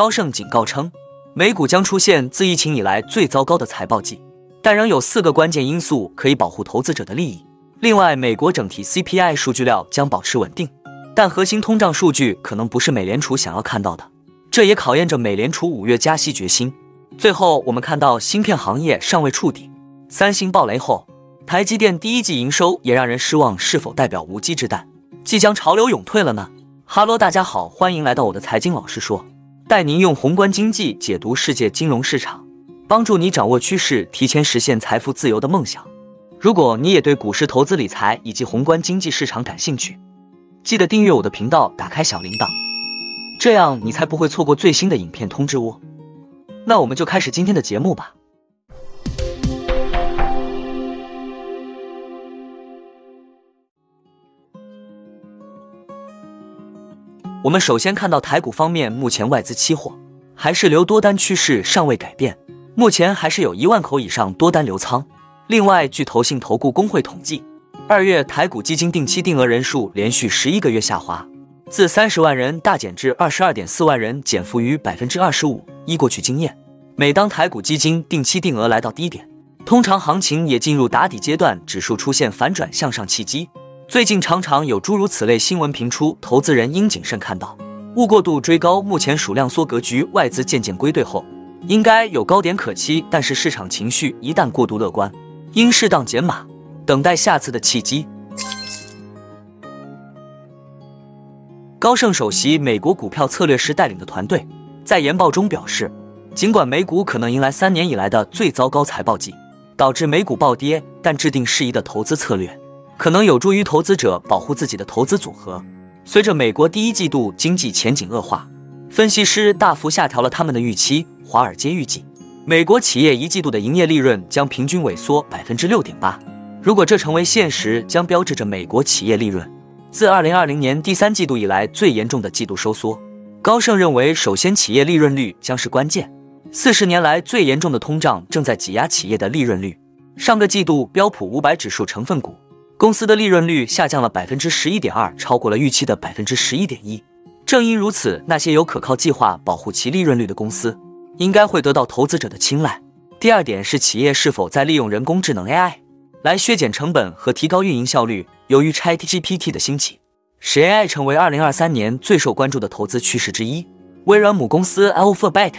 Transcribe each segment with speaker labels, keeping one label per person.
Speaker 1: 高盛警告称，美股将出现自疫情以来最糟糕的财报季，但仍有四个关键因素可以保护投资者的利益。另外，美国整体 CPI 数据料将保持稳定，但核心通胀数据可能不是美联储想要看到的，这也考验着美联储五月加息决心。最后，我们看到芯片行业尚未触底，三星暴雷后，台积电第一季营收也让人失望，是否代表无稽之谈，即将潮流涌退了呢？哈喽，大家好，欢迎来到我的财经老师说，带您用宏观经济解读世界金融市场，帮助你掌握趋势，提前实现财富自由的梦想。如果你也对股市投资理财以及宏观经济市场感兴趣，记得订阅我的频道，打开小铃铛，这样你才不会错过最新的影片通知哦。那我们就开始今天的节目吧。我们首先看到台股方面，目前外资期货还是留多单趋势尚未改变，目前还是有一万口以上多单流仓。另外，据投信投顾公会统计，二月台股基金定期定额人数连续十一个月下滑，自三十万人大减至二十二点四万人，减幅逾百分之二十五。依过去经验，每当台股基金定期定额来到低点，通常行情也进入打底阶段，指数出现反转向上契机。最近常常有诸如此类新闻频出，投资人应谨慎看到，勿过度追高。目前数量缩格局，外资渐渐归队后，应该有高点可期，但是市场情绪一旦过度乐观。应适当减码，等待下次的契机。高盛首席美国股票策略师带领的团队在研报中表示，尽管美股可能迎来三年以来的最糟糕财报季，导致美股暴跌，但制定适宜的投资策略可能有助于投资者保护自己的投资组合。随着美国第一季度经济前景恶化，分析师大幅下调了他们的预期。华尔街预计。美国企业一季度的营业利润将平均萎缩百分之六点八。如果这成为现实，将标志着美国企业利润自二零二零年第三季度以来最严重的季度收缩。高盛认为，首先企业利润率将是关键。四十年来最严重的通胀正在挤压企业的利润率。上个季度标普五百指数成分股公司的利润率下降了百分之十一点二，超过了预期的百分之十一点一。正因如此，那些有可靠计划保护其利润率的公司。应该会得到投资者的青睐。第二点是企业是否在利用人工智能 AI 来削减成本和提高运营效率。由于 ChatGPT 的兴起，使 AI 成为2023年最受关注的投资趋势之一。微软母公司 Alphabet、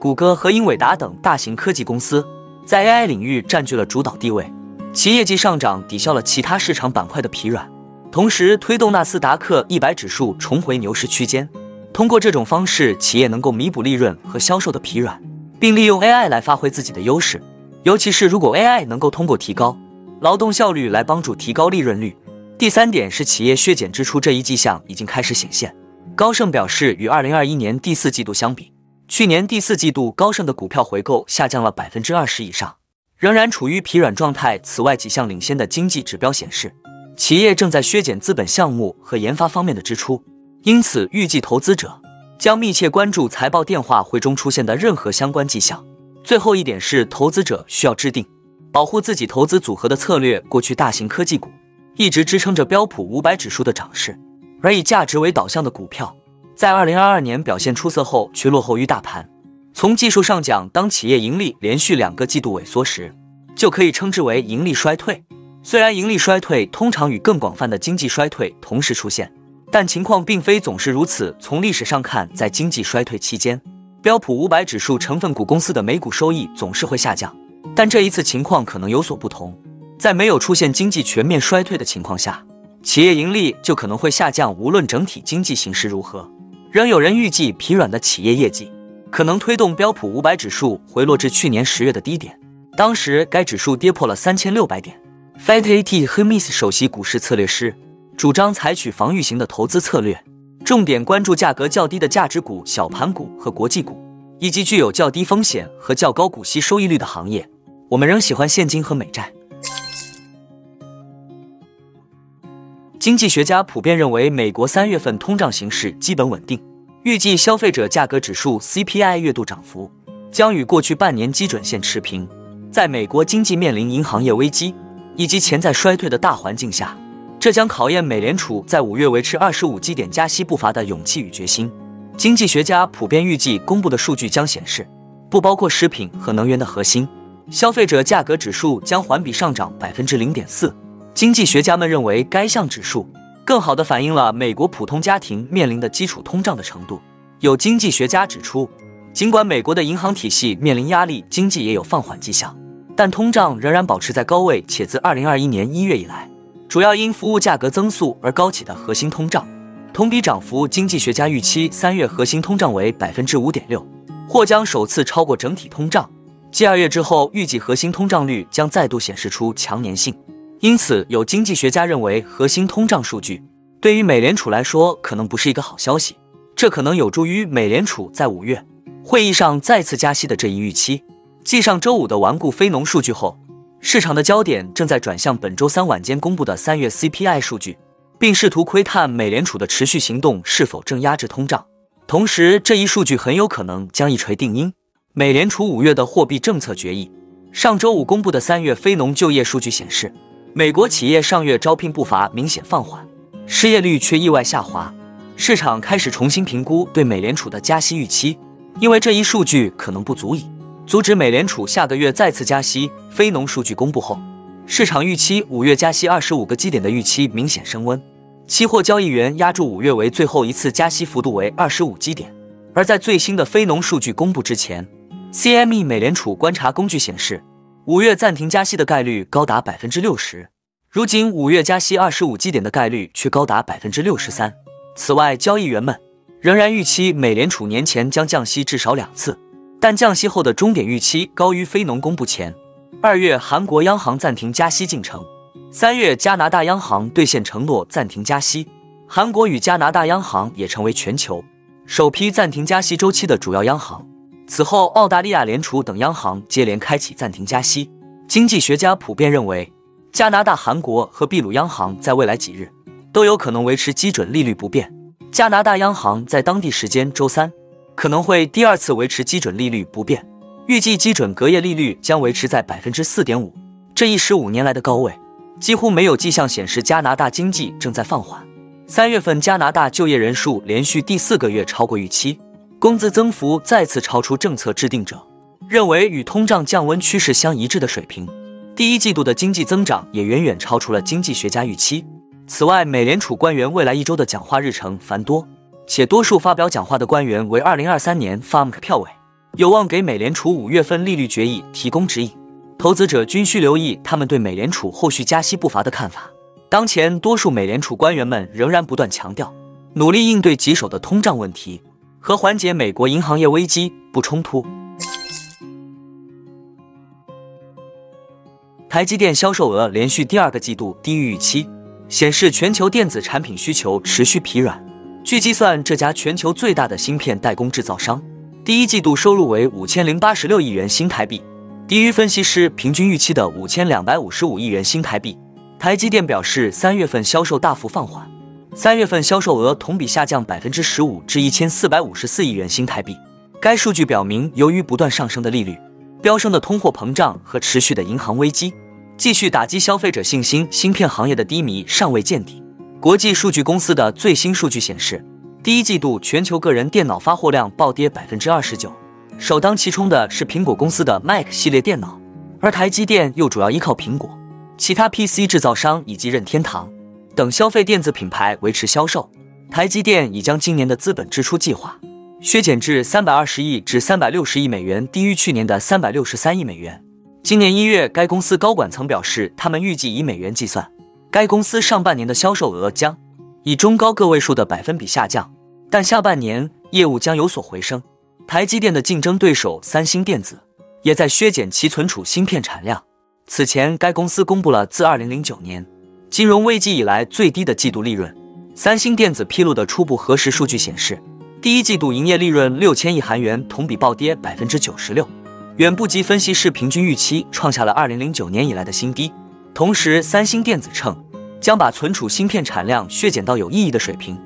Speaker 1: 谷歌和英伟达等大型科技公司在 AI 领域占据了主导地位，其业绩上涨抵消了其他市场板块的疲软，同时推动纳斯达克一百指数重回牛市区间。通过这种方式，企业能够弥补利润和销售的疲软，并利用 AI 来发挥自己的优势。尤其是如果 AI 能够通过提高劳动效率来帮助提高利润率。第三点是企业削减支出这一迹象已经开始显现。高盛表示，与2021年第四季度相比，去年第四季度高盛的股票回购下降了百分之二十以上，仍然处于疲软状态。此外，几项领先的经济指标显示，企业正在削减资本项目和研发方面的支出。因此，预计投资者将密切关注财报电话会中出现的任何相关迹象。最后一点是，投资者需要制定保护自己投资组合的策略。过去，大型科技股一直支撑着标普五百指数的涨势，而以价值为导向的股票在二零二二年表现出色后，却落后于大盘。从技术上讲，当企业盈利连续两个季度萎缩时，就可以称之为盈利衰退。虽然盈利衰退通常与更广泛的经济衰退同时出现。但情况并非总是如此。从历史上看，在经济衰退期间，标普五百指数成分股公司的每股收益总是会下降。但这一次情况可能有所不同，在没有出现经济全面衰退的情况下，企业盈利就可能会下降。无论整体经济形势如何，仍有人预计疲软的企业业绩可能推动标普五百指数回落至去年十月的低点，当时该指数跌破了三千六百点。FatAT Hermes 首席股市策略师。主张采取防御型的投资策略，重点关注价格较低的价值股、小盘股和国际股，以及具有较低风险和较高股息收益率的行业。我们仍喜欢现金和美债。经济学家普遍认为，美国三月份通胀形势基本稳定，预计消费者价格指数 CPI 月度涨幅将与过去半年基准线持平。在美国经济面临银行业危机以及潜在衰退的大环境下。这将考验美联储在五月维持二十五基点加息步伐的勇气与决心。经济学家普遍预计公布的数据将显示，不包括食品和能源的核心消费者价格指数将环比上涨百分之零点四。经济学家们认为，该项指数更好地反映了美国普通家庭面临的基础通胀的程度。有经济学家指出，尽管美国的银行体系面临压力，经济也有放缓迹象，但通胀仍然保持在高位，且自二零二一年一月以来。主要因服务价格增速而高企的核心通胀，同比涨幅，经济学家预期三月核心通胀为百分之五点六，或将首次超过整体通胀。继二月之后，预计核心通胀率将再度显示出强粘性。因此，有经济学家认为，核心通胀数据对于美联储来说可能不是一个好消息。这可能有助于美联储在五月会议上再次加息的这一预期。继上周五的顽固非农数据后。市场的焦点正在转向本周三晚间公布的三月 CPI 数据，并试图窥探美联储的持续行动是否正压制通胀。同时，这一数据很有可能将一锤定音美联储五月的货币政策决议。上周五公布的三月非农就业数据显示，美国企业上月招聘步伐明显放缓，失业率却意外下滑。市场开始重新评估对美联储的加息预期，因为这一数据可能不足以。阻止美联储下个月再次加息。非农数据公布后，市场预期五月加息二十五个基点的预期明显升温。期货交易员压住五月为最后一次加息幅度为二十五基点。而在最新的非农数据公布之前，CME 美联储观察工具显示，五月暂停加息的概率高达百分之六十。如今五月加息二十五基点的概率却高达百分之六十三。此外，交易员们仍然预期美联储年前将降息至少两次。但降息后的终点预期高于非农公布前。二月，韩国央行暂停加息进程；三月，加拿大央行兑现承诺暂停加息。韩国与加拿大央行也成为全球首批暂停加息周期的主要央行。此后，澳大利亚联储等央行接连开启暂停加息。经济学家普遍认为，加拿大、韩国和秘鲁央行在未来几日都有可能维持基准利率不变。加拿大央行在当地时间周三。可能会第二次维持基准利率不变，预计基准隔夜利率将维持在百分之四点五，这一十五年来的高位。几乎没有迹象显示加拿大经济正在放缓。三月份加拿大就业人数连续第四个月超过预期，工资增幅再次超出政策制定者认为与通胀降温趋势相一致的水平。第一季度的经济增长也远远超出了经济学家预期。此外，美联储官员未来一周的讲话日程繁多。且多数发表讲话的官员为二零二三年 FOMC 票委，有望给美联储五月份利率决议提供指引。投资者均需留意他们对美联储后续加息步伐的看法。当前，多数美联储官员们仍然不断强调，努力应对棘手的通胀问题和缓解美国银行业危机不冲突。台积电销售额连续第二个季度低于预期，显示全球电子产品需求持续疲软。据计算，这家全球最大的芯片代工制造商第一季度收入为五千零八十六亿元新台币，低于分析师平均预期的五千两百五十五亿元新台币。台积电表示，三月份销售大幅放缓，三月份销售额同比下降百分之十五至一千四百五十四亿元新台币。该数据表明，由于不断上升的利率、飙升的通货膨胀和持续的银行危机，继续打击消费者信心，芯片行业的低迷尚未见底。国际数据公司的最新数据显示，第一季度全球个人电脑发货量暴跌百分之二十九，首当其冲的是苹果公司的 Mac 系列电脑，而台积电又主要依靠苹果、其他 PC 制造商以及任天堂等消费电子品牌维持销售。台积电已将今年的资本支出计划削减至三百二十亿至三百六十亿美元，低于去年的三百六十三亿美元。今年一月，该公司高管曾表示，他们预计以美元计算。该公司上半年的销售额将以中高个位数的百分比下降，但下半年业务将有所回升。台积电的竞争对手三星电子也在削减其存储芯片产量。此前，该公司公布了自2009年金融危机以来最低的季度利润。三星电子披露的初步核实数据显示，第一季度营业利润六千亿韩元，同比暴跌百分之九十六，远不及分析师平均预期，创下了2009年以来的新低。同时，三星电子称将把存储芯片产量削减到有意义的水平，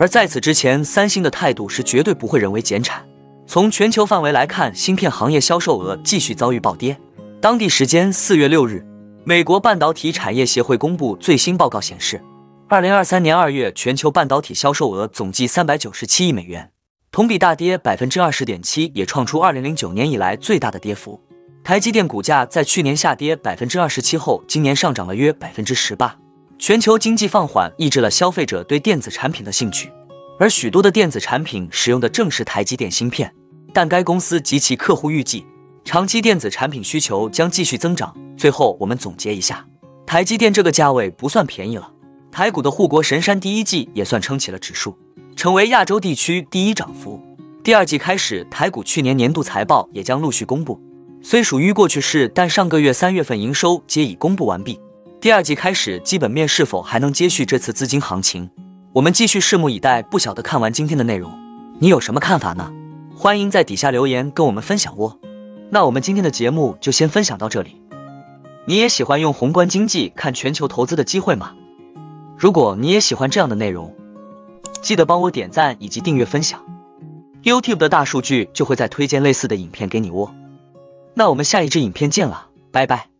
Speaker 1: 而在此之前，三星的态度是绝对不会人为减产。从全球范围来看，芯片行业销售额继续遭遇暴跌。当地时间四月六日，美国半导体产业协会公布最新报告显示，二零二三年二月全球半导体销售额总计三百九十七亿美元，同比大跌百分之二十点七，也创出二零零九年以来最大的跌幅。台积电股价在去年下跌百分之二十七后，今年上涨了约百分之十八。全球经济放缓抑制了消费者对电子产品的兴趣，而许多的电子产品使用的正是台积电芯片。但该公司及其客户预计，长期电子产品需求将继续增长。最后，我们总结一下，台积电这个价位不算便宜了。台股的护国神山第一季也算撑起了指数。成为亚洲地区第一涨幅。第二季开始，台股去年年度财报也将陆续公布，虽属于过去式，但上个月三月份营收皆已公布完毕。第二季开始，基本面是否还能接续这次资金行情，我们继续拭目以待。不晓得看完今天的内容，你有什么看法呢？欢迎在底下留言跟我们分享哦。那我们今天的节目就先分享到这里。你也喜欢用宏观经济看全球投资的机会吗？如果你也喜欢这样的内容。记得帮我点赞以及订阅分享，YouTube 的大数据就会再推荐类似的影片给你哦。那我们下一支影片见了，拜拜。